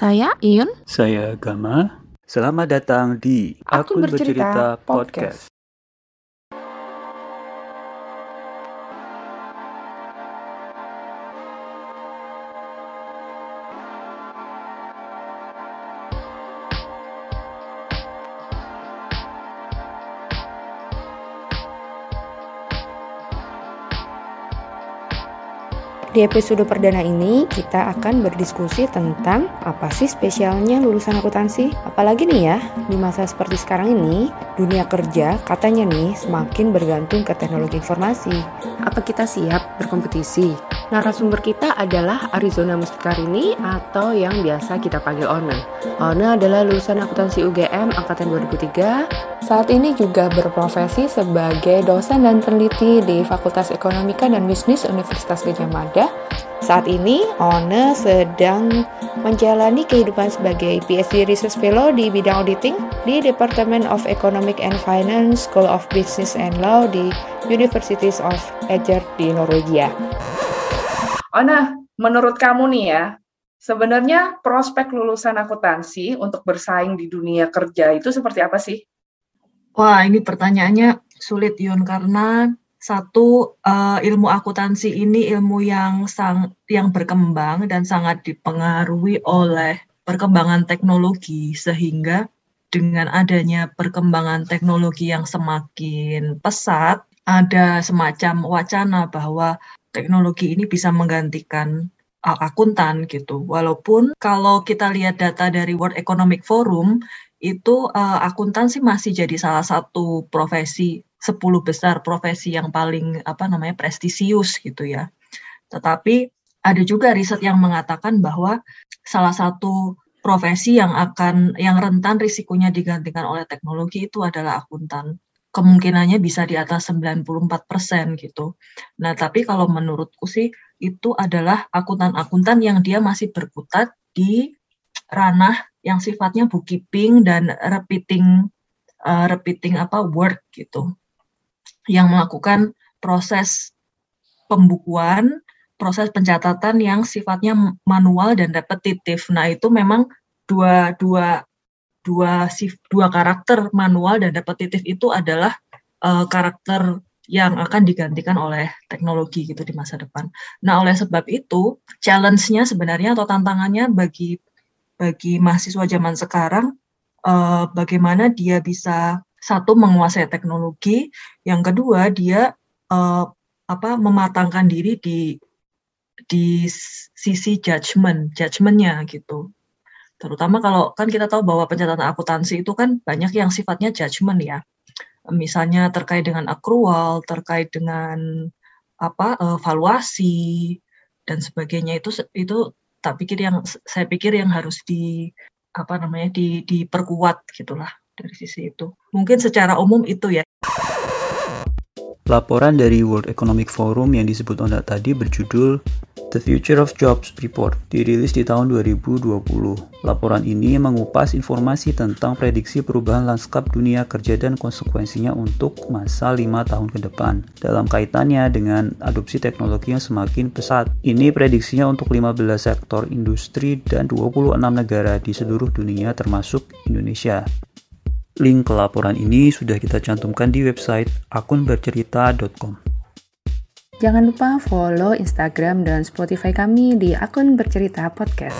Saya Iyun. Saya Gama. Selamat datang di Akun Bercerita Podcast. Di episode perdana ini, kita akan berdiskusi tentang apa sih spesialnya lulusan akuntansi. Apalagi nih ya, di masa seperti sekarang ini, dunia kerja katanya nih semakin bergantung ke teknologi informasi. Apa kita siap berkompetisi? Narasumber kita adalah Arizona Mustikarini atau yang biasa kita panggil Ona. Ona adalah lulusan akuntansi UGM angkatan 2003. Saat ini juga berprofesi sebagai dosen dan peneliti di Fakultas Ekonomika dan Bisnis Universitas Gajah Mada. Saat ini, Ona sedang menjalani kehidupan sebagai PhD Research Fellow di bidang auditing di Department of Economic and Finance School of Business and Law di Universities of Eger di Norwegia. Ona, menurut kamu nih ya, sebenarnya prospek lulusan akuntansi untuk bersaing di dunia kerja itu seperti apa sih? Wah, ini pertanyaannya sulit Yun karena satu uh, ilmu akuntansi ini ilmu yang sang yang berkembang dan sangat dipengaruhi oleh perkembangan teknologi sehingga dengan adanya perkembangan teknologi yang semakin pesat ada semacam wacana bahwa teknologi ini bisa menggantikan uh, akuntan gitu. Walaupun kalau kita lihat data dari World Economic Forum itu uh, akuntan sih masih jadi salah satu profesi 10 besar profesi yang paling apa namanya prestisius gitu ya. Tetapi ada juga riset yang mengatakan bahwa salah satu profesi yang akan yang rentan risikonya digantikan oleh teknologi itu adalah akuntan kemungkinannya bisa di atas 94% gitu. Nah, tapi kalau menurutku sih itu adalah akuntan-akuntan yang dia masih berkutat di ranah yang sifatnya bookkeeping dan repeating uh, repeating apa work gitu. Yang melakukan proses pembukuan, proses pencatatan yang sifatnya manual dan repetitif. Nah, itu memang dua dua dua sif, dua karakter manual dan repetitif itu adalah uh, karakter yang akan digantikan oleh teknologi gitu di masa depan. Nah, oleh sebab itu, challenge-nya sebenarnya atau tantangannya bagi bagi mahasiswa zaman sekarang uh, bagaimana dia bisa satu menguasai teknologi, yang kedua dia uh, apa mematangkan diri di di sisi judgement, judgementnya gitu. Terutama kalau kan kita tahu bahwa pencatatan akuntansi itu kan banyak yang sifatnya judgement ya. Misalnya terkait dengan accrual terkait dengan apa eh, valuasi dan sebagainya itu itu tak pikir yang saya pikir yang harus di apa namanya di diperkuat gitulah dari sisi itu. Mungkin secara umum itu ya Laporan dari World Economic Forum yang disebut Onda tadi berjudul The Future of Jobs Report dirilis di tahun 2020. Laporan ini mengupas informasi tentang prediksi perubahan lanskap dunia kerja dan konsekuensinya untuk masa 5 tahun ke depan dalam kaitannya dengan adopsi teknologi yang semakin pesat. Ini prediksinya untuk 15 sektor industri dan 26 negara di seluruh dunia termasuk Indonesia. Link ke laporan ini sudah kita cantumkan di website akunbercerita.com. Jangan lupa follow Instagram dan Spotify kami di akun Bercerita Podcast.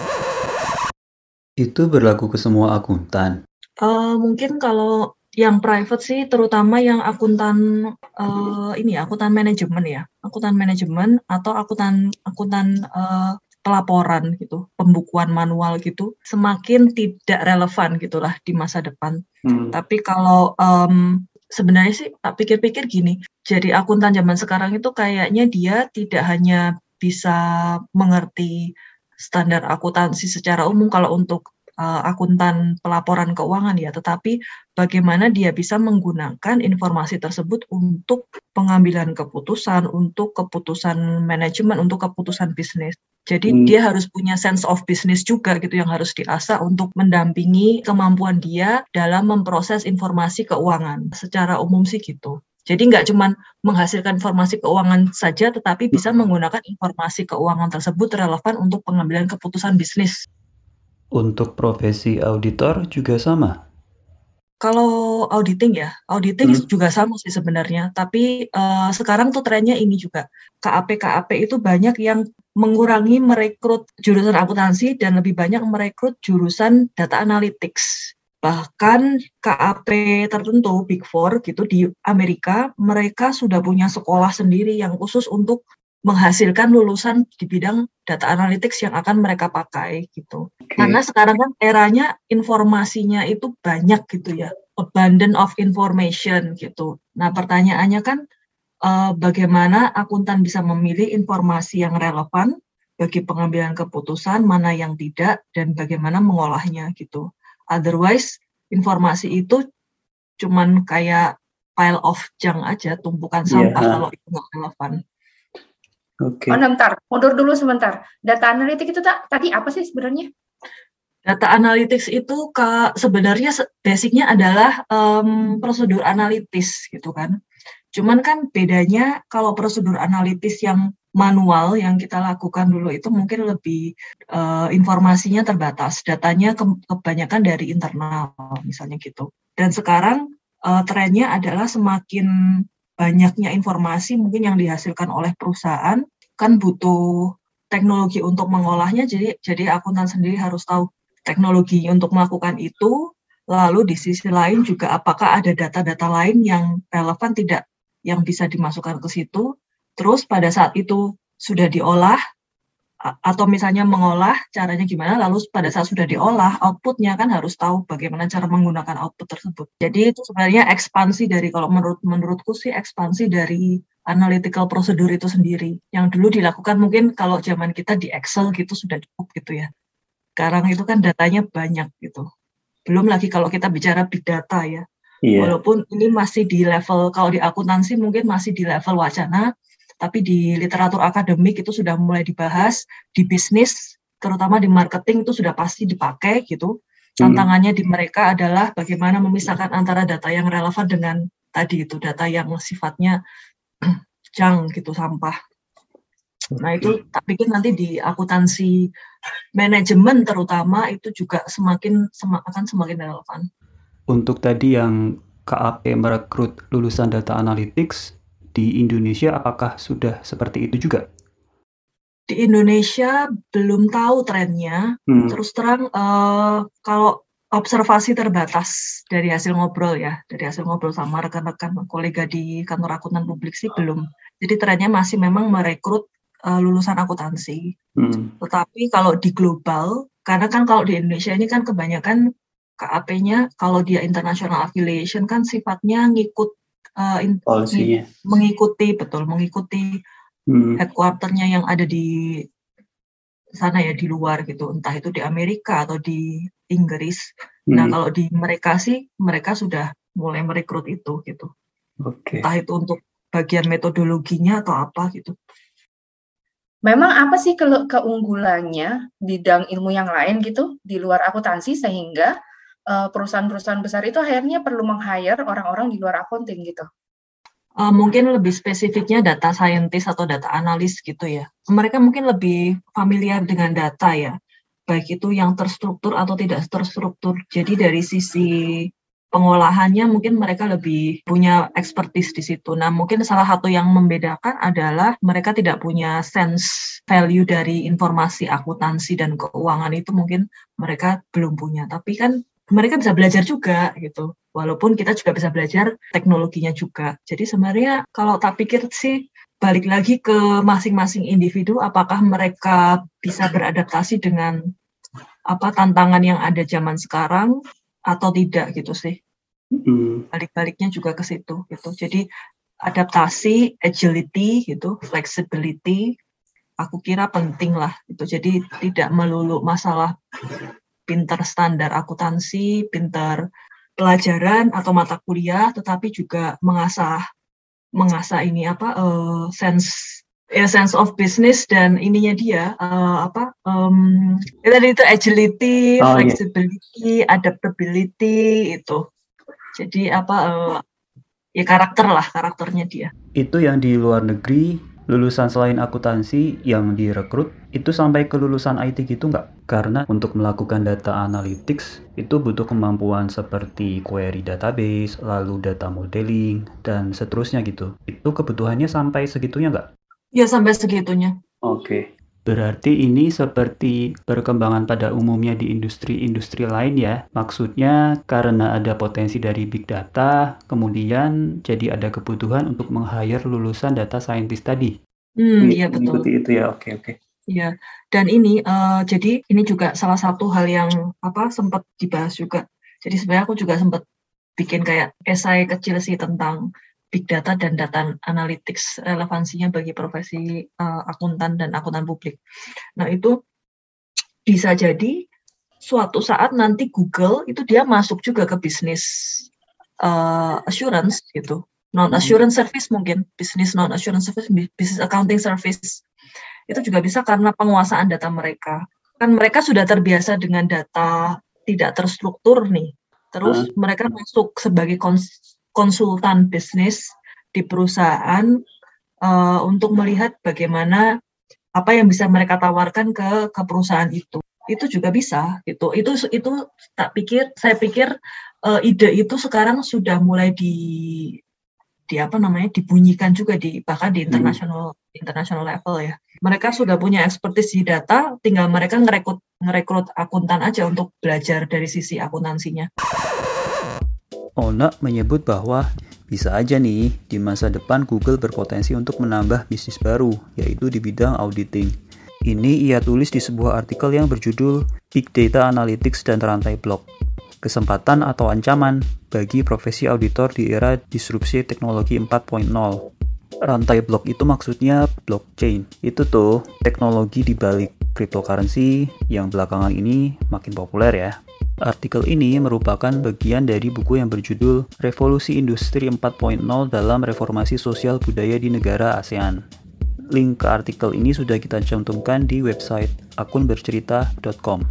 Itu berlaku ke semua akuntan? Uh, mungkin kalau yang private sih, terutama yang akuntan uh, ini akuntan manajemen ya, akuntan manajemen atau akuntan akuntan uh, pelaporan gitu, pembukuan manual gitu, semakin tidak relevan gitulah di masa depan. Hmm. Tapi kalau um, sebenarnya sih tak pikir-pikir gini, jadi akuntan zaman sekarang itu kayaknya dia tidak hanya bisa mengerti standar akuntansi secara umum kalau untuk uh, akuntan pelaporan keuangan ya, tetapi bagaimana dia bisa menggunakan informasi tersebut untuk pengambilan keputusan, untuk keputusan manajemen, untuk keputusan bisnis. Jadi hmm. dia harus punya sense of business juga gitu yang harus diasah untuk mendampingi kemampuan dia dalam memproses informasi keuangan. Secara umum sih gitu. Jadi nggak cuma menghasilkan informasi keuangan saja, tetapi bisa hmm. menggunakan informasi keuangan tersebut relevan untuk pengambilan keputusan bisnis. Untuk profesi auditor juga sama? Kalau auditing ya, auditing hmm. juga sama sih sebenarnya. Tapi uh, sekarang tuh trennya ini juga KAP KAP itu banyak yang mengurangi merekrut jurusan akuntansi dan lebih banyak merekrut jurusan data analytics. Bahkan KAP tertentu Big Four gitu di Amerika mereka sudah punya sekolah sendiri yang khusus untuk menghasilkan lulusan di bidang data analytics yang akan mereka pakai gitu. Okay. Karena sekarang kan eranya informasinya itu banyak gitu ya, abundant of information gitu. Nah pertanyaannya kan uh, bagaimana akuntan bisa memilih informasi yang relevan bagi pengambilan keputusan, mana yang tidak, dan bagaimana mengolahnya gitu. Otherwise informasi itu cuman kayak pile of junk aja, tumpukan sampah yeah. kalau itu nggak relevan. Oke. Okay. Oh, bentar, mundur dulu sebentar. Data analitik itu tak, tadi apa sih sebenarnya? Data analytics itu ke, sebenarnya basicnya adalah um, prosedur analitis gitu kan. Cuman kan bedanya kalau prosedur analitis yang manual yang kita lakukan dulu itu mungkin lebih uh, informasinya terbatas, datanya ke, kebanyakan dari internal misalnya gitu. Dan sekarang uh, trennya adalah semakin banyaknya informasi mungkin yang dihasilkan oleh perusahaan kan butuh teknologi untuk mengolahnya. Jadi jadi akuntan sendiri harus tahu teknologi untuk melakukan itu. Lalu di sisi lain juga apakah ada data-data lain yang relevan tidak yang bisa dimasukkan ke situ. Terus pada saat itu sudah diolah atau misalnya mengolah caranya gimana? Lalu pada saat sudah diolah outputnya kan harus tahu bagaimana cara menggunakan output tersebut. Jadi itu sebenarnya ekspansi dari kalau menurut menurutku sih ekspansi dari analytical prosedur itu sendiri. Yang dulu dilakukan mungkin kalau zaman kita di Excel gitu sudah cukup gitu ya. Sekarang itu kan datanya banyak gitu. Belum lagi kalau kita bicara big data ya. Yeah. walaupun ini masih di level kalau di akuntansi mungkin masih di level wacana tapi di literatur akademik itu sudah mulai dibahas, di bisnis, terutama di marketing itu sudah pasti dipakai gitu. Hmm. Tantangannya di mereka adalah bagaimana memisahkan antara data yang relevan dengan tadi itu data yang sifatnya jang gitu sampah. Nah itu tak pikir nanti di akuntansi manajemen terutama itu juga semakin sem akan semakin relevan. Untuk tadi yang KAP merekrut lulusan data analytics, di Indonesia apakah sudah seperti itu juga? Di Indonesia belum tahu trennya. Hmm. Terus terang uh, kalau observasi terbatas dari hasil ngobrol ya, dari hasil ngobrol sama rekan-rekan kolega di kantor akuntan publik sih belum. Jadi trennya masih memang merekrut uh, lulusan akuntansi. Hmm. Tetapi kalau di global, karena kan kalau di Indonesia ini kan kebanyakan KAP-nya kalau dia international affiliation kan sifatnya ngikut uh, in, mengikuti betul mengikuti hmm. headquarternya yang ada di sana ya di luar gitu entah itu di Amerika atau di Inggris nah, hmm. nah kalau di mereka sih mereka sudah mulai merekrut itu gitu okay. entah itu untuk bagian metodologinya atau apa gitu Memang apa sih ke keunggulannya bidang ilmu yang lain gitu di luar akuntansi sehingga Eh, perusahaan-perusahaan besar itu akhirnya perlu meng-hire orang-orang di luar accounting gitu? Uh, mungkin lebih spesifiknya data scientist atau data analis gitu ya. Mereka mungkin lebih familiar dengan data ya, baik itu yang terstruktur atau tidak terstruktur. Jadi dari sisi pengolahannya mungkin mereka lebih punya expertise di situ. Nah, mungkin salah satu yang membedakan adalah mereka tidak punya sense value dari informasi akuntansi dan keuangan itu mungkin mereka belum punya. Tapi kan mereka bisa belajar juga gitu. Walaupun kita juga bisa belajar teknologinya juga. Jadi sebenarnya kalau tak pikir sih balik lagi ke masing-masing individu apakah mereka bisa beradaptasi dengan apa tantangan yang ada zaman sekarang atau tidak gitu sih. Hmm. Balik-baliknya juga ke situ gitu. Jadi adaptasi, agility gitu, flexibility aku kira penting lah gitu. Jadi tidak melulu masalah pinter standar akuntansi, pinter pelajaran atau mata kuliah, tetapi juga mengasah mengasah ini apa uh, sense ya sense of business dan ininya dia uh, apa um, ya tadi itu agility, oh, iya. flexibility, yeah. adaptability itu. Jadi apa uh, ya karakter lah karakternya dia. Itu yang di luar negeri lulusan selain akuntansi yang direkrut itu sampai ke lulusan IT gitu nggak? Karena untuk melakukan data analytics itu butuh kemampuan seperti query database, lalu data modeling, dan seterusnya gitu. Itu kebutuhannya sampai segitunya nggak? Ya sampai segitunya. Oke. Okay. Berarti ini seperti perkembangan pada umumnya di industri-industri lain ya. Maksudnya karena ada potensi dari big data, kemudian jadi ada kebutuhan untuk meng-hire lulusan data scientist tadi. Hmm, iya betul. Mengikuti itu ya, oke oke. Iya, dan ini uh, jadi ini juga salah satu hal yang apa sempat dibahas juga. Jadi sebenarnya aku juga sempat bikin kayak esai kecil sih tentang big data dan data analytics relevansinya bagi profesi uh, akuntan dan akuntan publik. Nah, itu bisa jadi suatu saat nanti Google itu dia masuk juga ke bisnis uh, assurance gitu. Non assurance service mungkin, bisnis non assurance service, bisnis accounting service. Itu juga bisa karena penguasaan data mereka. Kan mereka sudah terbiasa dengan data tidak terstruktur nih. Terus uh. mereka masuk sebagai konsultan bisnis di perusahaan uh, untuk melihat bagaimana apa yang bisa mereka tawarkan ke ke perusahaan itu. Itu juga bisa gitu. Itu itu tak pikir saya pikir uh, ide itu sekarang sudah mulai di di apa namanya dibunyikan juga di bahkan di international hmm. international level ya. Mereka sudah punya ekspertis di data tinggal mereka ngerekrut ngerekrut akuntan aja untuk belajar dari sisi akuntansinya Ona menyebut bahwa bisa aja nih di masa depan Google berpotensi untuk menambah bisnis baru, yaitu di bidang auditing. Ini ia tulis di sebuah artikel yang berjudul Big Data Analytics dan Rantai Blok. Kesempatan atau ancaman bagi profesi auditor di era disrupsi teknologi 4.0. Rantai blok itu maksudnya blockchain. Itu tuh teknologi di balik cryptocurrency yang belakangan ini makin populer ya. Artikel ini merupakan bagian dari buku yang berjudul Revolusi Industri 4.0 dalam Reformasi Sosial Budaya di Negara ASEAN. Link ke artikel ini sudah kita cantumkan di website akunbercerita.com.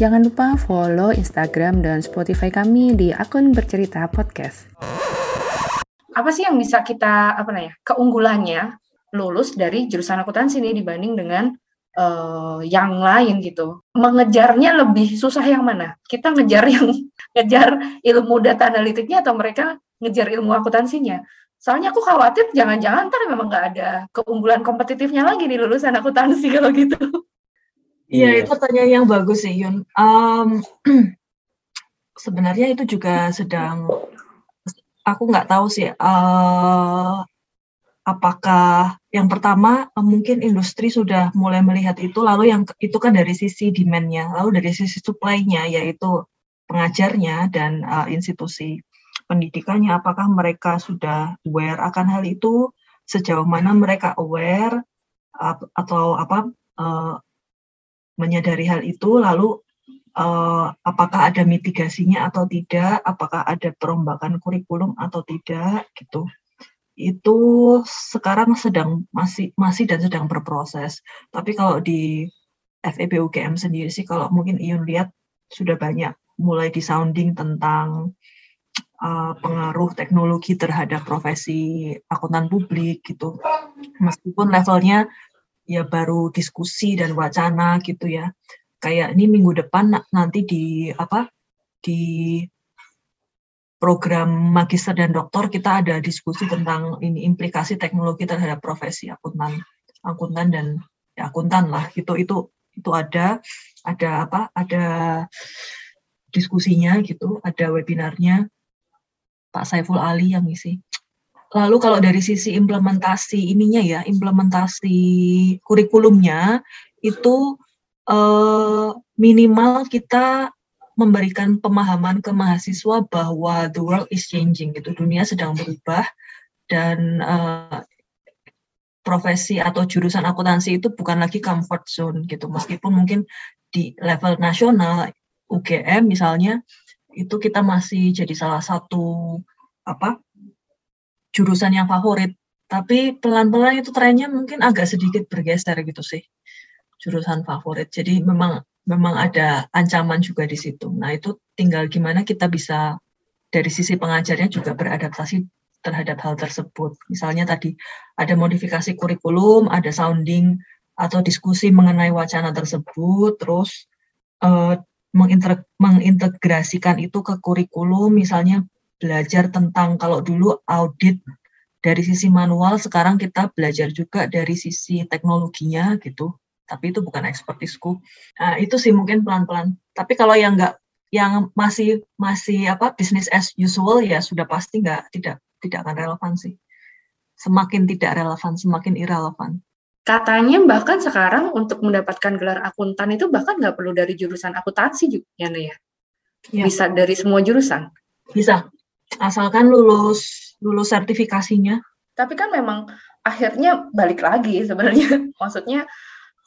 Jangan lupa follow Instagram dan Spotify kami di akun bercerita podcast. Apa sih yang bisa kita apa ya keunggulannya lulus dari jurusan akuntansi ini dibanding dengan uh, yang lain gitu. Mengejarnya lebih susah yang mana? Kita ngejar yang ngejar ilmu data analitiknya atau mereka ngejar ilmu akuntansinya? Soalnya aku khawatir jangan-jangan ntar memang nggak ada keunggulan kompetitifnya lagi di lulusan akuntansi kalau gitu. Iya, yeah. itu pertanyaan yang bagus sih Yun. Um, sebenarnya itu juga sedang aku nggak tahu sih uh, apakah yang pertama mungkin industri sudah mulai melihat itu lalu yang itu kan dari sisi demand-nya lalu dari sisi supply-nya yaitu pengajarnya dan uh, institusi pendidikannya. Apakah mereka sudah aware akan hal itu? Sejauh mana mereka aware uh, atau apa uh, menyadari hal itu? Lalu uh, apakah ada mitigasinya atau tidak? Apakah ada perombakan kurikulum atau tidak? Gitu itu sekarang sedang masih masih dan sedang berproses. Tapi kalau di FEB UGM sendiri sih kalau mungkin Ion lihat sudah banyak mulai di sounding tentang uh, pengaruh teknologi terhadap profesi akuntan publik gitu. Meskipun levelnya ya baru diskusi dan wacana gitu ya. Kayak ini minggu depan nanti di apa di program magister dan doktor kita ada diskusi tentang ini implikasi teknologi terhadap profesi akuntan akuntan dan ya, akuntan lah. Gitu itu itu ada ada apa ada diskusinya gitu ada webinarnya. Pak Saiful Ali yang ngisi. Lalu kalau dari sisi implementasi ininya ya implementasi kurikulumnya itu eh, minimal kita memberikan pemahaman ke mahasiswa bahwa the world is changing gitu. Dunia sedang berubah dan uh, profesi atau jurusan akuntansi itu bukan lagi comfort zone gitu. Meskipun mungkin di level nasional UGM misalnya itu kita masih jadi salah satu apa jurusan yang favorit. Tapi pelan-pelan itu trennya mungkin agak sedikit bergeser gitu sih jurusan favorit. Jadi memang memang ada ancaman juga di situ. Nah, itu tinggal gimana kita bisa dari sisi pengajarnya juga beradaptasi terhadap hal tersebut. Misalnya tadi ada modifikasi kurikulum, ada sounding atau diskusi mengenai wacana tersebut, terus uh, mengintegrasikan itu ke kurikulum, misalnya belajar tentang kalau dulu audit dari sisi manual, sekarang kita belajar juga dari sisi teknologinya gitu. Tapi itu bukan ekspertisku. Nah, itu sih mungkin pelan-pelan. Tapi kalau yang enggak yang masih masih apa bisnis as usual ya sudah pasti nggak tidak tidak akan relevan sih. Semakin tidak relevan, semakin irrelevan. Katanya bahkan sekarang untuk mendapatkan gelar akuntan itu bahkan nggak perlu dari jurusan akuntansi juga ya, ya? ya. Bisa dari semua jurusan. Bisa, asalkan lulus lulus sertifikasinya. Tapi kan memang akhirnya balik lagi sebenarnya. Maksudnya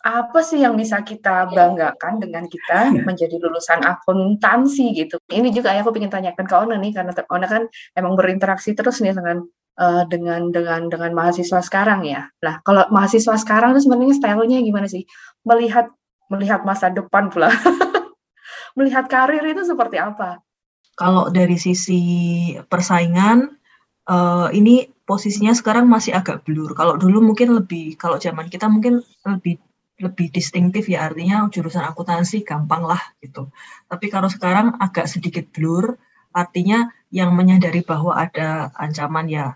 apa sih yang bisa kita banggakan dengan kita menjadi lulusan akuntansi gitu. Ini juga ya aku ingin tanyakan ke Ona nih karena Ona kan emang berinteraksi terus nih dengan uh, dengan dengan dengan mahasiswa sekarang ya. Nah, kalau mahasiswa sekarang itu sebenarnya stylenya gimana sih? Melihat melihat masa depan pula. melihat karir itu seperti apa? Kalau dari sisi persaingan uh, ini posisinya sekarang masih agak blur. Kalau dulu mungkin lebih, kalau zaman kita mungkin lebih lebih distintif ya artinya jurusan akuntansi gampang lah gitu. Tapi kalau sekarang agak sedikit blur, artinya yang menyadari bahwa ada ancaman ya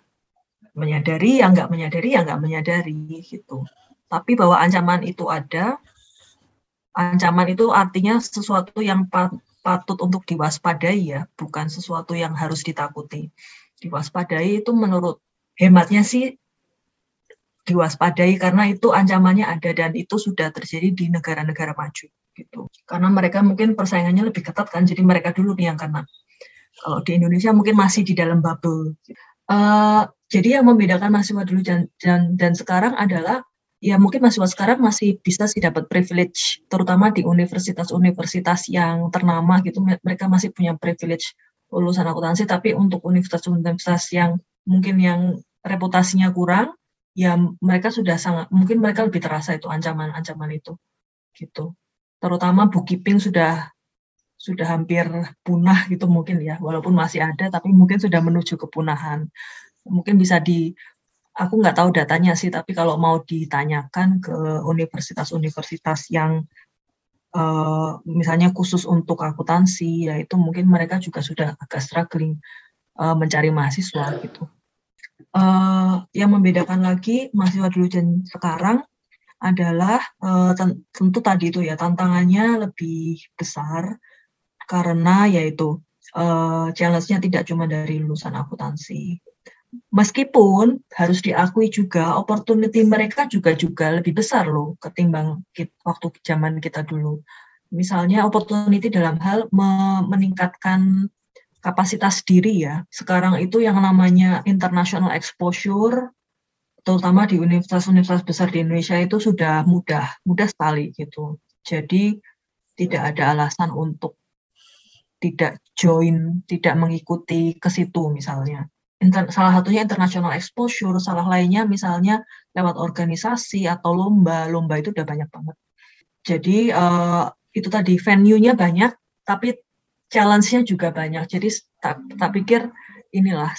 menyadari, yang nggak menyadari ya nggak menyadari gitu. Tapi bahwa ancaman itu ada, ancaman itu artinya sesuatu yang patut untuk diwaspadai ya, bukan sesuatu yang harus ditakuti. Diwaspadai itu menurut hematnya sih diwaspadai karena itu ancamannya ada dan itu sudah terjadi di negara-negara maju gitu. Karena mereka mungkin persaingannya lebih ketat kan, jadi mereka dulu nih yang kena. Kalau di Indonesia mungkin masih di dalam bubble. Uh, jadi yang membedakan mahasiswa dulu dan, dan dan sekarang adalah ya mungkin mahasiswa sekarang masih bisa sih dapat privilege, terutama di universitas-universitas yang ternama gitu, mereka masih punya privilege lulusan akuntansi, tapi untuk universitas-universitas yang mungkin yang reputasinya kurang, ya mereka sudah sangat mungkin mereka lebih terasa itu ancaman-ancaman itu gitu. Terutama bookkeeping sudah sudah hampir punah gitu mungkin ya walaupun masih ada tapi mungkin sudah menuju kepunahan. Mungkin bisa di aku nggak tahu datanya sih tapi kalau mau ditanyakan ke universitas-universitas yang uh, misalnya khusus untuk akuntansi ya itu mungkin mereka juga sudah agak struggling uh, mencari mahasiswa gitu uh, yang membedakan lagi mahasiswa dulu dan sekarang adalah uh, tentu tadi itu ya tantangannya lebih besar karena yaitu uh, challenge-nya tidak cuma dari lulusan akuntansi. Meskipun harus diakui juga opportunity mereka juga juga lebih besar loh ketimbang kita, waktu zaman kita dulu. Misalnya opportunity dalam hal meningkatkan kapasitas diri ya. Sekarang itu yang namanya international exposure, terutama di universitas-universitas besar di Indonesia itu sudah mudah, mudah sekali gitu. Jadi tidak ada alasan untuk tidak join, tidak mengikuti ke situ misalnya. Inter, salah satunya international exposure, salah lainnya misalnya lewat organisasi atau lomba, lomba itu udah banyak banget. Jadi uh, itu tadi venue-nya banyak, tapi challenge-nya juga banyak. Jadi tak, tak pikir inilah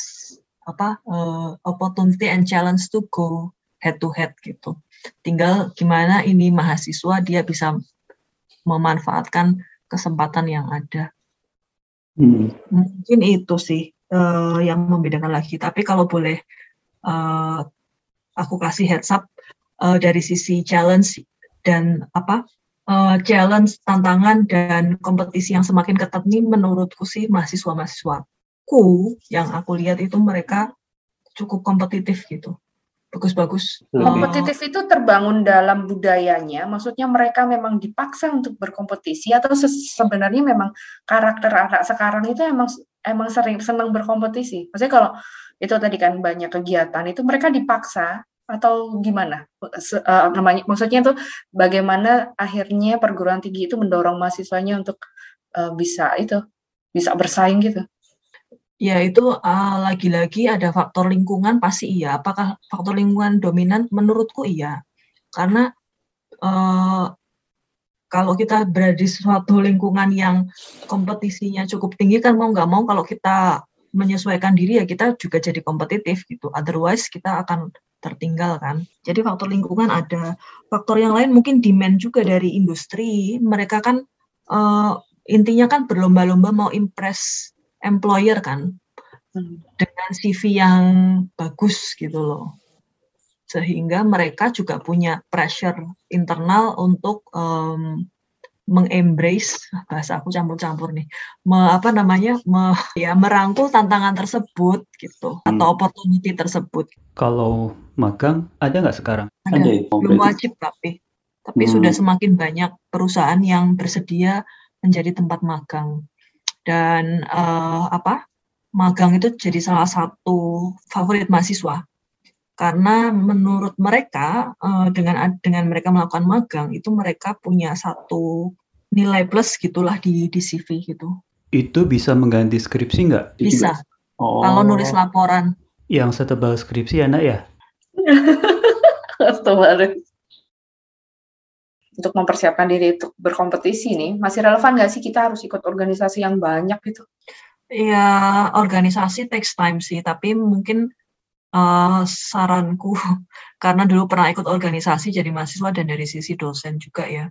apa uh, opportunity and challenge to go head to head gitu. Tinggal gimana ini mahasiswa dia bisa memanfaatkan kesempatan yang ada. Hmm. Mungkin itu sih uh, yang membedakan lagi. Tapi kalau boleh uh, aku kasih heads up uh, dari sisi challenge dan apa uh, challenge, tantangan, dan kompetisi yang semakin ketat ini menurutku sih mahasiswa-mahasiswaku yang aku lihat itu mereka cukup kompetitif gitu. Bagus-bagus. Kompetitif itu terbangun dalam budayanya, maksudnya mereka memang dipaksa untuk berkompetisi atau sebenarnya memang karakter anak sekarang itu emang emang sering senang berkompetisi. Maksudnya kalau itu tadi kan banyak kegiatan itu mereka dipaksa atau gimana? Uh, namanya maksudnya tuh bagaimana akhirnya perguruan tinggi itu mendorong mahasiswanya untuk uh, bisa itu bisa bersaing gitu? Ya itu uh, lagi-lagi ada faktor lingkungan pasti iya. Apakah faktor lingkungan dominan? Menurutku iya, karena uh, kalau kita berada di suatu lingkungan yang kompetisinya cukup tinggi kan mau nggak mau kalau kita menyesuaikan diri ya kita juga jadi kompetitif gitu. Otherwise kita akan tertinggal kan. Jadi faktor lingkungan ada. Faktor yang lain mungkin demand juga dari industri. Mereka kan uh, intinya kan berlomba-lomba mau impress employer kan hmm. dengan CV yang bagus gitu loh. Sehingga mereka juga punya pressure internal untuk um, mengembrace bahasa aku campur-campur nih me, apa namanya me, ya merangkul tantangan tersebut gitu hmm. atau opportunity tersebut kalau magang ada nggak sekarang ada, ada ya? belum wajib tapi tapi hmm. sudah semakin banyak perusahaan yang bersedia menjadi tempat magang dan uh, apa magang itu jadi salah satu favorit mahasiswa karena menurut mereka uh, dengan dengan mereka melakukan magang itu mereka punya satu nilai plus gitulah di di CV gitu. Itu bisa mengganti skripsi nggak? Bisa. Oh. Kalau nulis laporan. Yang setebal skripsi enak ya? Untuk mempersiapkan diri untuk berkompetisi nih, masih relevan nggak sih kita harus ikut organisasi yang banyak gitu? Ya, organisasi takes time sih, tapi mungkin uh, saranku karena dulu pernah ikut organisasi jadi mahasiswa dan dari sisi dosen juga ya.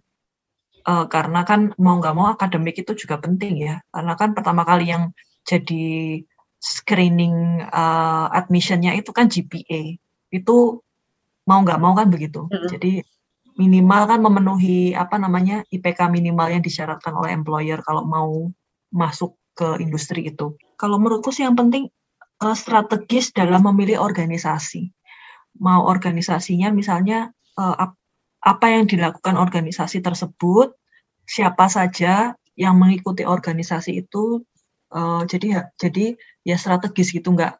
Uh, karena kan mau nggak mau akademik itu juga penting ya. Karena kan pertama kali yang jadi screening uh, admissionnya itu kan GPA. Itu mau nggak mau kan begitu. Mm -hmm. Jadi minimal kan memenuhi apa namanya IPK minimal yang disyaratkan oleh employer kalau mau masuk ke industri itu. Kalau menurutku sih yang penting uh, strategis dalam memilih organisasi. Mau organisasinya misalnya uh, ap apa yang dilakukan organisasi tersebut, siapa saja yang mengikuti organisasi itu, uh, jadi jadi ya strategis gitu nggak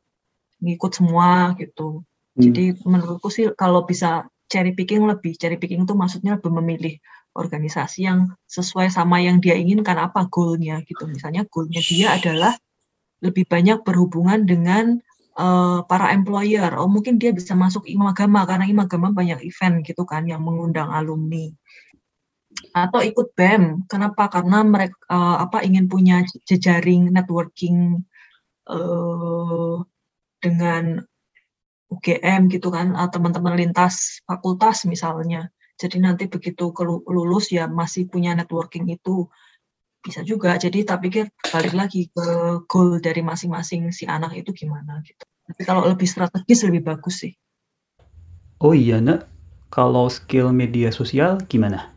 ngikut semua gitu. Hmm. Jadi menurutku sih kalau bisa cherry picking lebih, cherry picking itu maksudnya lebih memilih organisasi yang sesuai sama yang dia inginkan apa goalnya gitu. Misalnya goalnya dia adalah lebih banyak berhubungan dengan uh, para employer. Oh mungkin dia bisa masuk imagama karena imagama banyak event gitu kan yang mengundang alumni. Atau ikut BEM. Kenapa? Karena mereka uh, apa ingin punya jejaring networking uh, dengan UGM gitu kan, teman-teman lintas fakultas misalnya. Jadi nanti begitu lulus ya masih punya networking itu bisa juga. Jadi tak pikir balik lagi ke goal dari masing-masing si anak itu gimana gitu. Tapi kalau lebih strategis lebih bagus sih. Oh iya nak, kalau skill media sosial gimana?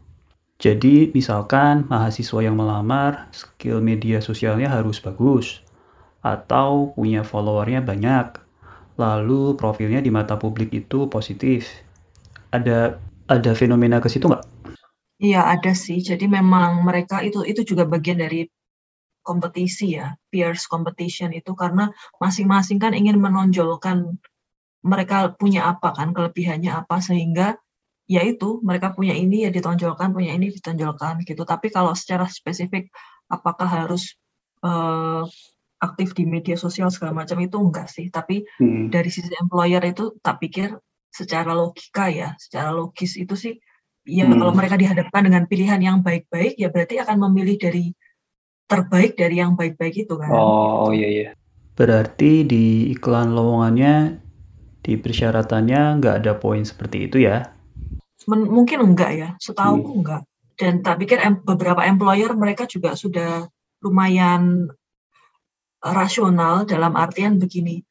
Jadi misalkan mahasiswa yang melamar, skill media sosialnya harus bagus, atau punya followernya banyak, lalu profilnya di mata publik itu positif. Ada ada fenomena ke situ nggak? Iya ada sih. Jadi memang mereka itu itu juga bagian dari kompetisi ya, peers competition itu karena masing-masing kan ingin menonjolkan mereka punya apa kan, kelebihannya apa sehingga ya itu mereka punya ini ya ditonjolkan, punya ini ditonjolkan gitu. Tapi kalau secara spesifik apakah harus uh, aktif di media sosial segala macam itu enggak sih. Tapi hmm. dari sisi employer itu tak pikir secara logika ya, secara logis itu sih ya hmm. kalau mereka dihadapkan dengan pilihan yang baik-baik ya berarti akan memilih dari terbaik dari yang baik-baik itu kan. Oh, iya iya. Berarti di iklan lowongannya di persyaratannya nggak ada poin seperti itu ya? Men mungkin enggak ya, setahu hmm. enggak. Dan tak pikir em beberapa employer mereka juga sudah lumayan rasional dalam artian begini.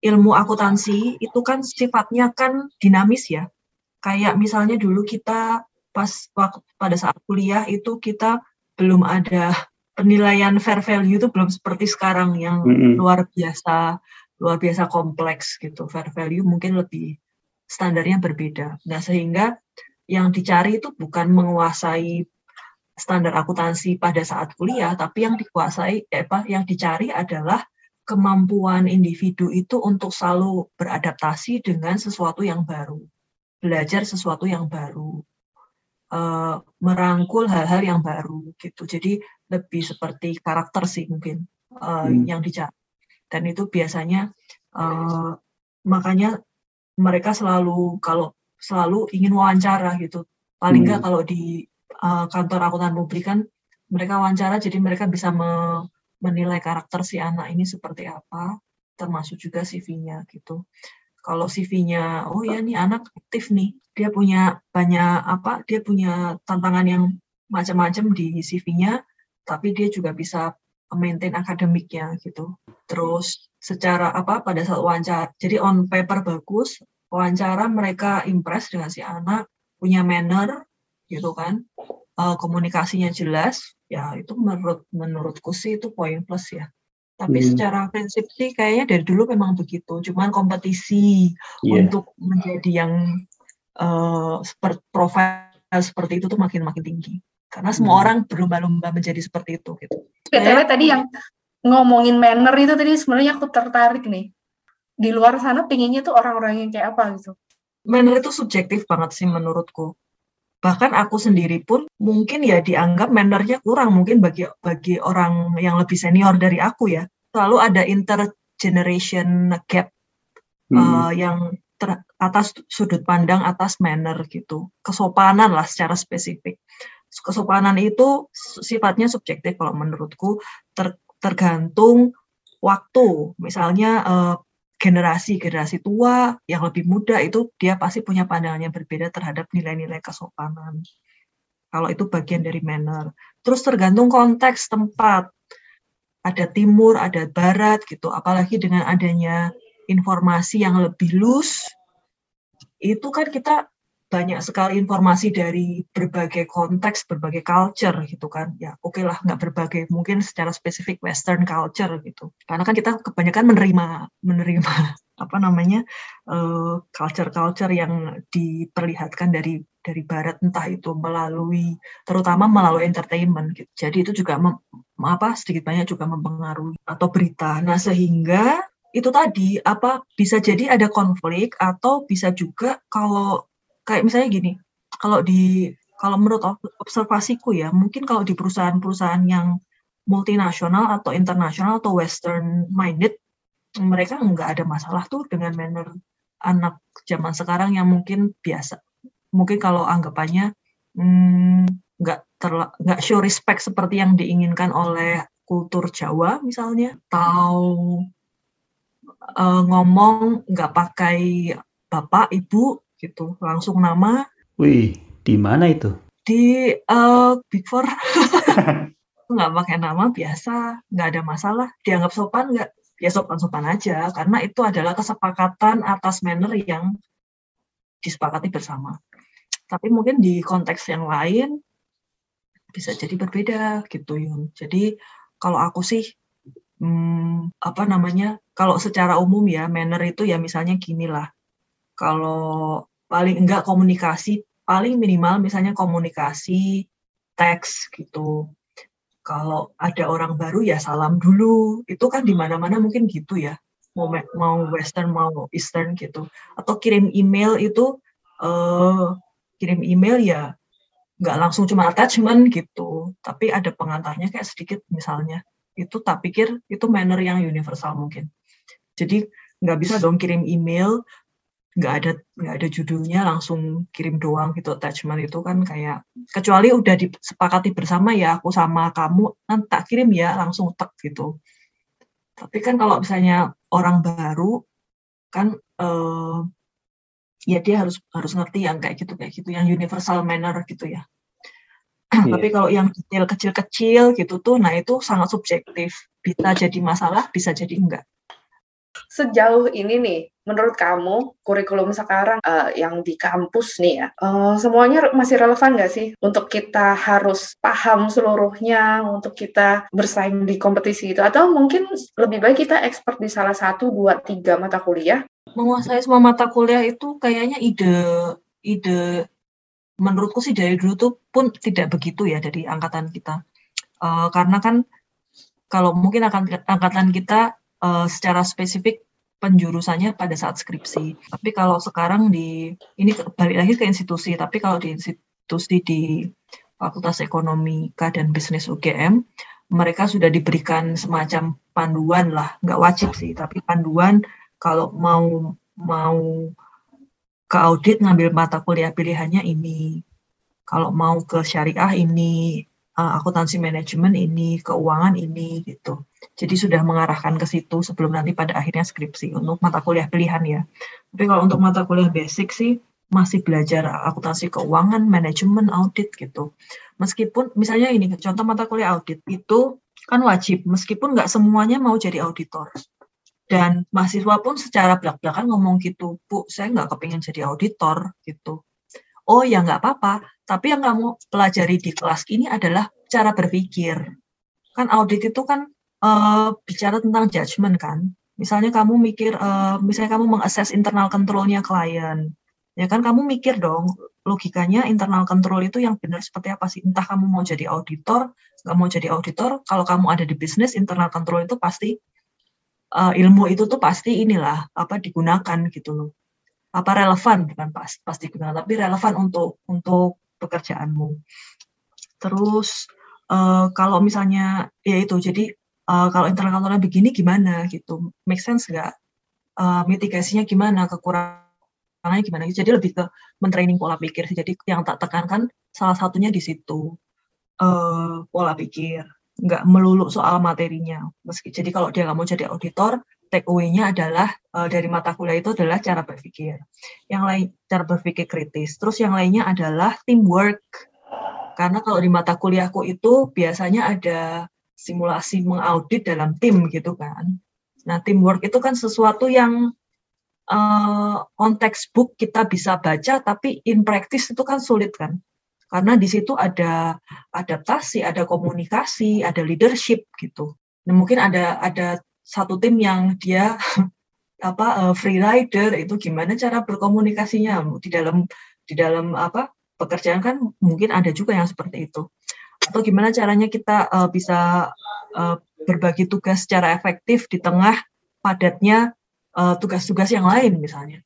Ilmu akuntansi itu kan sifatnya kan dinamis ya kayak misalnya dulu kita pas waktu pada saat kuliah itu kita belum ada penilaian fair value itu belum seperti sekarang yang mm-hmm. luar biasa luar biasa kompleks gitu fair value mungkin lebih standarnya berbeda nah sehingga yang dicari itu bukan menguasai standar akuntansi pada saat kuliah tapi yang dikuasai eh, apa yang dicari adalah kemampuan individu itu untuk selalu beradaptasi dengan sesuatu yang baru belajar sesuatu yang baru, uh, merangkul hal-hal yang baru gitu. Jadi lebih seperti karakter sih mungkin uh, hmm. yang dicari. Dan itu biasanya uh, makanya mereka selalu kalau selalu ingin wawancara gitu. Paling nggak hmm. kalau di uh, kantor akuntan publik kan mereka wawancara jadi mereka bisa me menilai karakter si anak ini seperti apa, termasuk juga CV-nya gitu. Kalau CV-nya, oh ya nih anak aktif nih, dia punya banyak apa, dia punya tantangan yang macam-macam di CV-nya, tapi dia juga bisa maintain akademiknya gitu. Terus secara apa pada saat wawancara, jadi on paper bagus, wawancara mereka impress dengan si anak, punya manner gitu kan, uh, komunikasinya jelas, ya itu menurut menurutku sih itu poin plus ya. Tapi hmm. secara prinsip sih kayaknya dari dulu memang begitu, cuman kompetisi yeah. untuk menjadi yang uh, seperti profil seperti itu tuh makin makin tinggi karena semua hmm. orang berlomba-lomba menjadi seperti itu gitu. BTW tadi yang ngomongin manner itu tadi sebenarnya aku tertarik nih. Di luar sana pinginnya tuh orang-orang yang kayak apa gitu. Manner itu subjektif banget sih menurutku. Bahkan aku sendiri pun mungkin ya dianggap mannernya kurang mungkin bagi bagi orang yang lebih senior dari aku ya. Selalu ada intergeneration gap hmm. uh, yang ter, atas sudut pandang atas manner gitu. Kesopanan lah secara spesifik kesopanan itu sifatnya subjektif kalau menurutku ter, tergantung waktu. Misalnya eh, generasi generasi tua yang lebih muda itu dia pasti punya pandangan yang berbeda terhadap nilai-nilai kesopanan. Kalau itu bagian dari manner. Terus tergantung konteks tempat. Ada timur, ada barat gitu. Apalagi dengan adanya informasi yang lebih loose, itu kan kita banyak sekali informasi dari berbagai konteks, berbagai culture gitu kan. Ya oke okay lah nggak berbagai, mungkin secara spesifik Western culture gitu. Karena kan kita kebanyakan menerima menerima apa namanya uh, culture-culture yang diperlihatkan dari dari Barat entah itu melalui terutama melalui entertainment gitu. Jadi itu juga mem, apa sedikit banyak juga mempengaruhi atau berita. Nah sehingga itu tadi apa bisa jadi ada konflik atau bisa juga kalau kayak misalnya gini, kalau di kalau menurut observasiku ya, mungkin kalau di perusahaan-perusahaan yang multinasional atau internasional atau western minded, mereka nggak ada masalah tuh dengan manner anak zaman sekarang yang mungkin biasa. Mungkin kalau anggapannya hmm, nggak hmm, nggak show respect seperti yang diinginkan oleh kultur Jawa misalnya, atau uh, ngomong nggak pakai bapak ibu gitu. Langsung nama. Wih di mana itu? Di uh, Big Four. Nggak pakai nama biasa. Nggak ada masalah. Dianggap sopan nggak? Ya sopan-sopan aja. Karena itu adalah kesepakatan atas manner yang disepakati bersama. Tapi mungkin di konteks yang lain bisa jadi berbeda gitu Yun. Jadi kalau aku sih hmm, apa namanya kalau secara umum ya manner itu ya misalnya gini lah kalau paling enggak komunikasi paling minimal misalnya komunikasi teks gitu. Kalau ada orang baru ya salam dulu. Itu kan di mana-mana mungkin gitu ya. Mau mau western mau eastern gitu. Atau kirim email itu uh, kirim email ya nggak langsung cuma attachment gitu. Tapi ada pengantarnya kayak sedikit misalnya. Itu tak pikir itu manner yang universal mungkin. Jadi nggak bisa dong kirim email nggak ada nggak ada judulnya langsung kirim doang gitu attachment itu kan kayak kecuali udah disepakati bersama ya aku sama kamu nanti tak kirim ya langsung tek gitu. Tapi kan kalau misalnya orang baru kan eh, ya dia harus harus ngerti yang kayak gitu kayak gitu yang universal manner gitu ya. Yeah. tapi kalau yang detail kecil-kecil gitu tuh nah itu sangat subjektif. Bisa jadi masalah bisa jadi enggak Sejauh ini nih, menurut kamu kurikulum sekarang uh, yang di kampus nih ya, uh, semuanya masih relevan nggak sih untuk kita harus paham seluruhnya, untuk kita bersaing di kompetisi itu, atau mungkin lebih baik kita expert di salah satu, dua, tiga mata kuliah? Menguasai semua mata kuliah itu kayaknya ide ide menurutku sih dari dulu tuh pun tidak begitu ya dari angkatan kita, uh, karena kan kalau mungkin angkatan kita uh, secara spesifik penjurusannya pada saat skripsi. Tapi kalau sekarang di ini balik lagi ke institusi, tapi kalau di institusi di Fakultas Ekonomika dan Bisnis UGM, mereka sudah diberikan semacam panduan lah, nggak wajib sih, tapi panduan kalau mau mau ke audit ngambil mata kuliah pilihannya ini, kalau mau ke syariah ini, uh, akuntansi manajemen ini, keuangan ini gitu. Jadi sudah mengarahkan ke situ sebelum nanti pada akhirnya skripsi untuk mata kuliah pilihan ya. Tapi kalau untuk mata kuliah basic sih masih belajar akuntansi keuangan, manajemen, audit gitu. Meskipun misalnya ini contoh mata kuliah audit itu kan wajib meskipun nggak semuanya mau jadi auditor. Dan mahasiswa pun secara belak-belakan ngomong gitu, Bu, saya nggak kepingin jadi auditor gitu. Oh ya nggak apa-apa, tapi yang kamu pelajari di kelas ini adalah cara berpikir. Kan audit itu kan uh, bicara tentang judgement kan. Misalnya kamu mikir, uh, misalnya kamu mengakses internal controlnya klien, ya kan kamu mikir dong logikanya internal control itu yang benar seperti apa sih? Entah kamu mau jadi auditor, nggak mau jadi auditor, kalau kamu ada di bisnis internal control itu pasti uh, ilmu itu tuh pasti inilah apa digunakan gitu loh. Apa relevan bukan pas pasti digunakan, tapi relevan untuk untuk pekerjaanmu. Terus uh, kalau misalnya ya itu jadi uh, kalau internal begini gimana gitu, make sense nggak? Uh, mitigasinya gimana, kekurangannya gimana? Jadi lebih ke mentraining pola pikir. Jadi yang tak tekankan salah satunya di situ uh, pola pikir, nggak melulu soal materinya. Meski jadi kalau dia nggak mau jadi auditor, take away-nya adalah uh, dari mata kuliah itu adalah cara berpikir. Yang lain cara berpikir kritis. Terus yang lainnya adalah teamwork. Karena kalau di mata kuliahku itu biasanya ada simulasi mengaudit dalam tim gitu kan. Nah, teamwork itu kan sesuatu yang uh, on kita bisa baca, tapi in practice itu kan sulit kan. Karena di situ ada adaptasi, ada komunikasi, ada leadership gitu. Nah, mungkin ada ada satu tim yang dia apa uh, free rider itu gimana cara berkomunikasinya di dalam di dalam apa pekerjaan kan mungkin ada juga yang seperti itu atau gimana caranya kita uh, bisa uh, berbagi tugas secara efektif di tengah padatnya tugas tugas-tugas yang lain misalnya.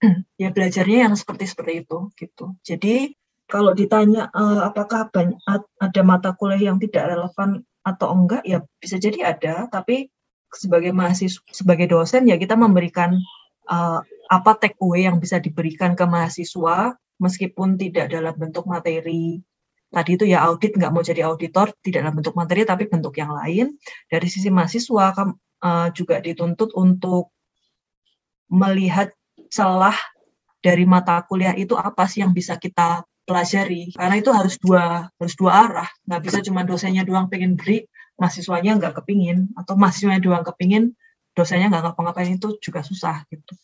Ya belajarnya yang seperti seperti itu gitu. Jadi kalau ditanya uh, apakah banyak, ada mata kuliah yang tidak relevan atau enggak ya bisa jadi ada. Tapi sebagai mahasiswa sebagai dosen ya kita memberikan uh, apa take away yang bisa diberikan ke mahasiswa meskipun tidak dalam bentuk materi tadi itu ya audit nggak mau jadi auditor tidak dalam bentuk materi tapi bentuk yang lain. Dari sisi mahasiswa uh, juga dituntut untuk melihat celah dari mata kuliah itu apa sih yang bisa kita pelajari. Karena itu harus dua harus dua arah. Nggak bisa cuma dosennya doang pengen beri mahasiswanya nggak kepingin atau mahasiswanya doang kepingin dosennya nggak ngapa-ngapain itu juga susah gitu.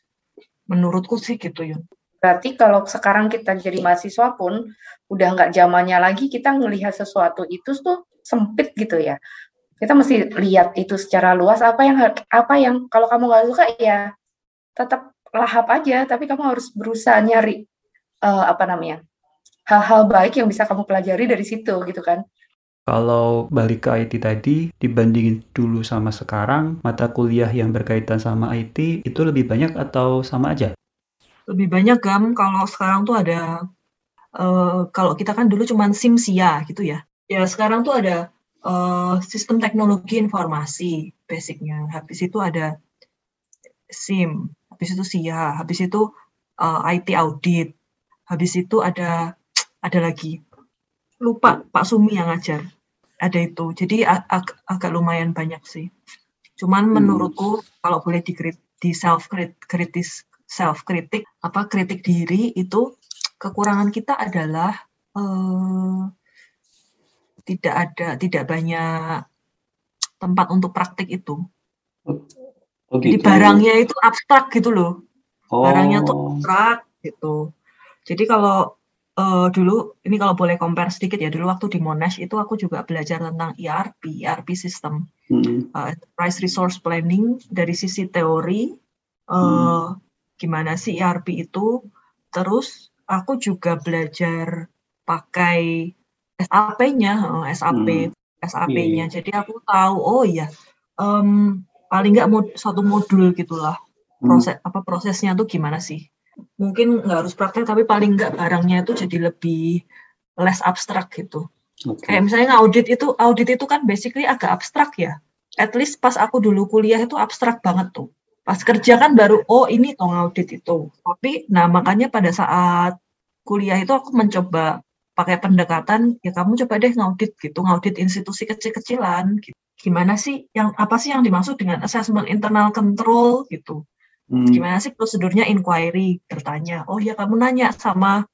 Menurutku sih gitu Yun Berarti kalau sekarang kita jadi mahasiswa pun udah nggak zamannya lagi kita melihat sesuatu itu tuh sempit gitu ya. Kita mesti lihat itu secara luas apa yang apa yang kalau kamu nggak suka ya tetap lahap aja, tapi kamu harus berusaha nyari uh, apa namanya hal-hal baik yang bisa kamu pelajari dari situ gitu kan. Kalau balik ke IT tadi, dibandingin dulu sama sekarang, mata kuliah yang berkaitan sama IT itu lebih banyak atau sama aja? Lebih banyak Gam, kalau sekarang tuh ada uh, kalau kita kan dulu cuman SIMSIA gitu ya. Ya sekarang tuh ada uh, sistem teknologi informasi basicnya. Habis itu ada SIM, habis itu SIA, habis itu uh, eh, IT audit, habis itu ada ada lagi lupa Pak Sumi yang ngajar ada itu jadi ag agak lumayan banyak sih cuman hmm. menurutku kalau boleh di, di self kritis self kritik apa kritik diri itu kekurangan kita adalah uh, tidak ada tidak banyak tempat untuk praktik itu. Oh, Jadi gitu. barangnya itu abstrak gitu loh. Oh. Barangnya tuh abstrak gitu. Jadi kalau uh, dulu ini kalau boleh compare sedikit ya dulu waktu di Monash itu aku juga belajar tentang ERP, ERP system, hmm. uh, enterprise resource planning dari sisi teori uh, hmm gimana sih ERP itu. Terus aku juga belajar pakai SAP-nya, SAP, hmm. SAP-nya. Yeah. Jadi aku tahu, oh iya, um, paling nggak mod, satu modul gitulah hmm. proses hmm. apa prosesnya tuh gimana sih. Mungkin nggak harus praktek, tapi paling nggak barangnya itu jadi lebih less abstrak gitu. Okay. Kayak misalnya audit itu, audit itu kan basically agak abstrak ya. At least pas aku dulu kuliah itu abstrak banget tuh pas kerja kan baru oh ini toh ngaudit itu tapi nah makanya pada saat kuliah itu aku mencoba pakai pendekatan ya kamu coba deh ngaudit gitu ngaudit institusi kecil-kecilan gitu. gimana sih yang apa sih yang dimaksud dengan assessment internal control gitu hmm. gimana sih prosedurnya inquiry bertanya oh ya kamu nanya sama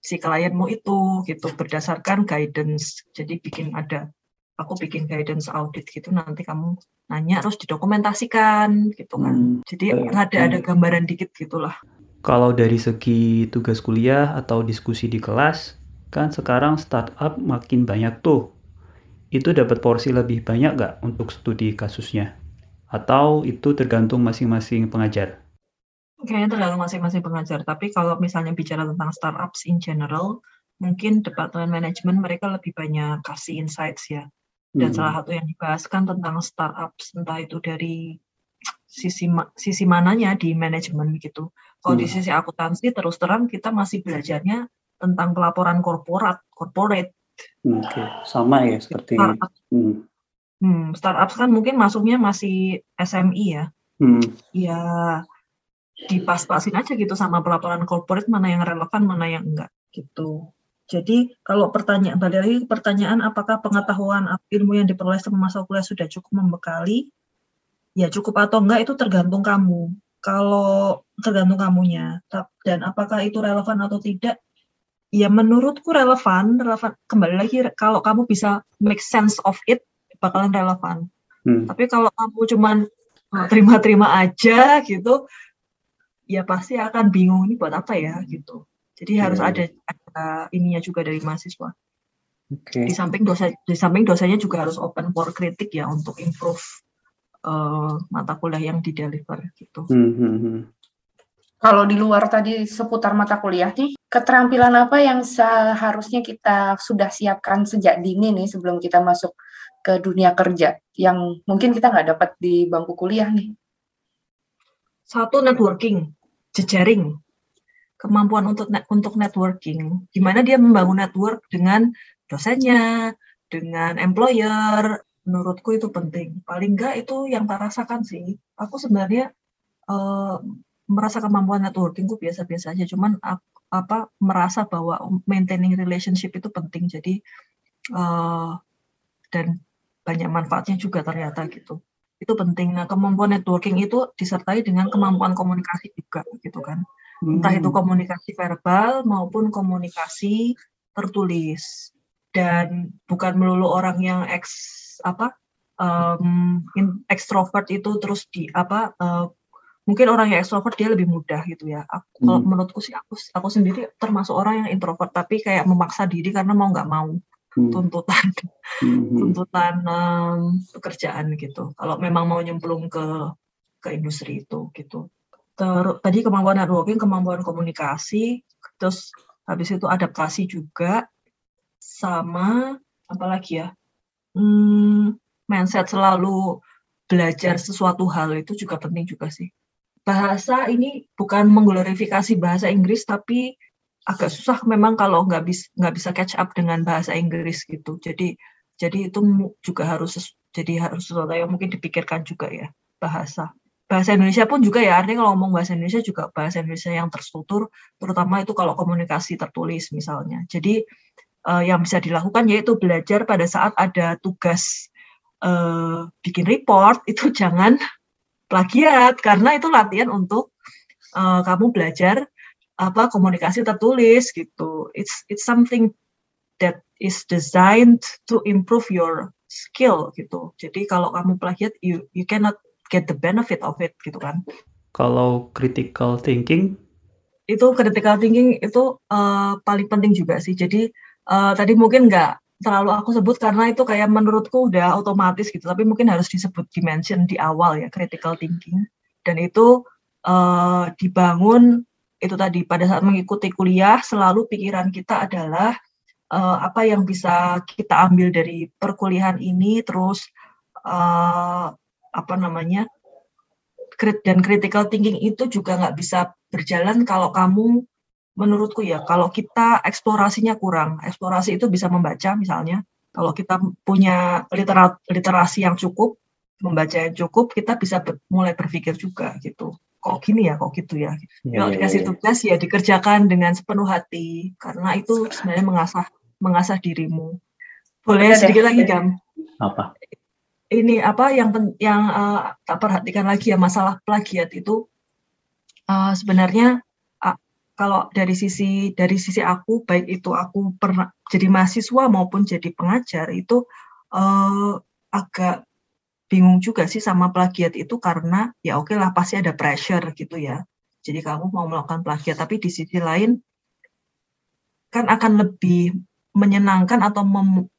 si klienmu itu gitu berdasarkan guidance jadi bikin ada aku bikin guidance audit gitu nanti kamu nanya terus didokumentasikan gitu kan hmm. jadi oh, ada ada gambaran dikit gitulah kalau dari segi tugas kuliah atau diskusi di kelas kan sekarang startup makin banyak tuh itu dapat porsi lebih banyak nggak untuk studi kasusnya? Atau itu tergantung masing-masing pengajar? Kayaknya tergantung masing-masing pengajar. Tapi kalau misalnya bicara tentang startups in general, mungkin departemen manajemen mereka lebih banyak kasih insights ya. Dan hmm. salah satu yang dibahas kan tentang startups, entah itu dari sisi sisi mananya di manajemen gitu. Kalau hmm. di sisi akuntansi terus terang kita masih belajarnya tentang pelaporan korporat, corporate Oke, sama ya seperti startup. Hmm. Hmm, startup kan mungkin masuknya masih SMI ya. Hmm. Ya dipas-pasin aja gitu sama pelaporan corporate mana yang relevan, mana yang enggak gitu. Jadi kalau pertanyaan balik lagi pertanyaan apakah pengetahuan ilmu yang diperoleh selama masa kuliah sudah cukup membekali? Ya cukup atau enggak itu tergantung kamu. Kalau tergantung kamunya. Dan apakah itu relevan atau tidak ya menurutku relevan relevan kembali lagi kalau kamu bisa make sense of it bakalan relevan hmm. tapi kalau kamu cuman uh, terima-terima aja gitu ya pasti akan bingung ini buat apa ya gitu jadi hmm. harus ada, ada ininya juga dari mahasiswa okay. di samping dosa di samping dosanya juga harus open for kritik ya untuk improve uh, mata kuliah yang di deliver gitu hmm, hmm. Kalau di luar tadi seputar mata kuliah nih, keterampilan apa yang seharusnya kita sudah siapkan sejak dini nih sebelum kita masuk ke dunia kerja yang mungkin kita nggak dapat di bangku kuliah nih? Satu networking, jejaring, kemampuan untuk untuk networking. Gimana dia membangun network dengan dosennya, dengan employer. Menurutku itu penting. Paling nggak itu yang tak rasakan sih. Aku sebenarnya uh, merasa kemampuan networking gue biasa-biasa aja cuman apa merasa bahwa maintaining relationship itu penting jadi uh, dan banyak manfaatnya juga ternyata gitu itu penting nah kemampuan networking itu disertai dengan kemampuan komunikasi juga gitu kan. Entah itu komunikasi verbal maupun komunikasi tertulis dan bukan melulu orang yang eks apa um, ekstrovert itu terus di apa uh, mungkin orang yang ekstrovert dia lebih mudah gitu ya. Aku, hmm. Kalau menurutku sih aku aku sendiri termasuk orang yang introvert tapi kayak memaksa diri karena mau nggak mau hmm. tuntutan hmm. tuntutan um, pekerjaan gitu. Kalau memang mau nyemplung ke ke industri itu gitu. Terus tadi kemampuan networking, kemampuan komunikasi, terus habis itu adaptasi juga sama apalagi ya hmm, mindset selalu belajar sesuatu hal itu juga penting juga sih bahasa ini bukan mengglorifikasi bahasa Inggris tapi agak susah memang kalau nggak bisa nggak bisa catch up dengan bahasa Inggris gitu. Jadi jadi itu juga harus jadi harus sesuatu yang mungkin dipikirkan juga ya bahasa. Bahasa Indonesia pun juga ya artinya kalau ngomong bahasa Indonesia juga bahasa Indonesia yang terstruktur terutama itu kalau komunikasi tertulis misalnya. Jadi uh, yang bisa dilakukan yaitu belajar pada saat ada tugas uh, bikin report itu jangan plagiat karena itu latihan untuk uh, kamu belajar apa komunikasi tertulis gitu. It's it's something that is designed to improve your skill gitu. Jadi kalau kamu plagiat you you cannot get the benefit of it gitu kan. Kalau critical thinking itu critical thinking itu uh, paling penting juga sih. Jadi uh, tadi mungkin nggak terlalu aku sebut karena itu kayak menurutku udah otomatis gitu tapi mungkin harus disebut dimension di awal ya critical thinking dan itu uh, dibangun itu tadi pada saat mengikuti kuliah selalu pikiran kita adalah uh, apa yang bisa kita ambil dari perkuliahan ini terus uh, apa namanya dan critical thinking itu juga nggak bisa berjalan kalau kamu menurutku ya kalau kita eksplorasinya kurang, eksplorasi itu bisa membaca misalnya, kalau kita punya literat, literasi yang cukup, membaca yang cukup, kita bisa ber, mulai berpikir juga gitu. Kok gini ya, kok gitu ya. ya kalau ya, dikasih ya. tugas ya dikerjakan dengan sepenuh hati, karena itu sebenarnya mengasah mengasah dirimu. Boleh sedikit lagi jam? Apa? Ini apa yang yang uh, tak perhatikan lagi ya masalah plagiat itu uh, sebenarnya uh, kalau dari sisi dari sisi aku baik itu aku pernah jadi mahasiswa maupun jadi pengajar itu uh, agak bingung juga sih sama plagiat itu karena ya oke okay lah pasti ada pressure gitu ya. Jadi kamu mau melakukan plagiat tapi di sisi lain kan akan lebih menyenangkan atau mem,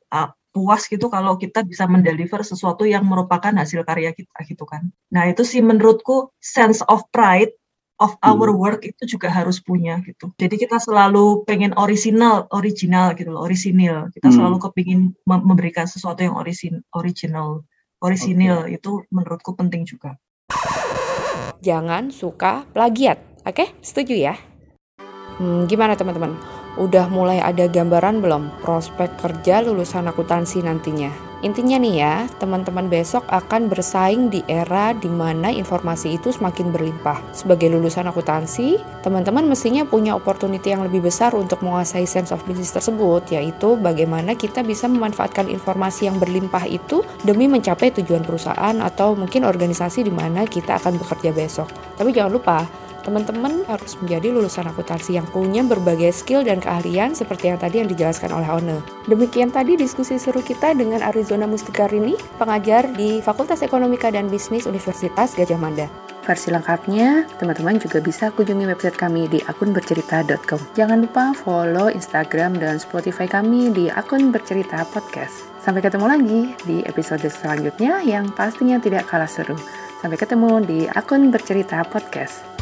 puas gitu kalau kita bisa mendeliver sesuatu yang merupakan hasil karya kita gitu kan. Nah itu sih menurutku sense of pride of our hmm. work itu juga harus punya gitu. Jadi kita selalu pengen original, original gitu loh, orisinil. Kita hmm. selalu kepingin memberikan sesuatu yang orisin, original, orisinil okay. itu menurutku penting juga. Jangan suka plagiat, oke? Okay? Setuju ya? Hmm, gimana teman-teman? Udah mulai ada gambaran belum prospek kerja lulusan akuntansi nantinya? Intinya nih ya, teman-teman besok akan bersaing di era di mana informasi itu semakin berlimpah. Sebagai lulusan akuntansi, teman-teman mestinya punya opportunity yang lebih besar untuk menguasai sense of business tersebut, yaitu bagaimana kita bisa memanfaatkan informasi yang berlimpah itu demi mencapai tujuan perusahaan atau mungkin organisasi di mana kita akan bekerja besok. Tapi jangan lupa, teman-teman harus menjadi lulusan akuntansi yang punya berbagai skill dan keahlian seperti yang tadi yang dijelaskan oleh One. Demikian tadi diskusi seru kita dengan Arizona Mustikarini, pengajar di Fakultas Ekonomika dan Bisnis Universitas Gajah Mada. Versi lengkapnya, teman-teman juga bisa kunjungi website kami di akunbercerita.com. Jangan lupa follow Instagram dan Spotify kami di akun bercerita podcast. Sampai ketemu lagi di episode selanjutnya yang pastinya tidak kalah seru. Sampai ketemu di akun bercerita podcast.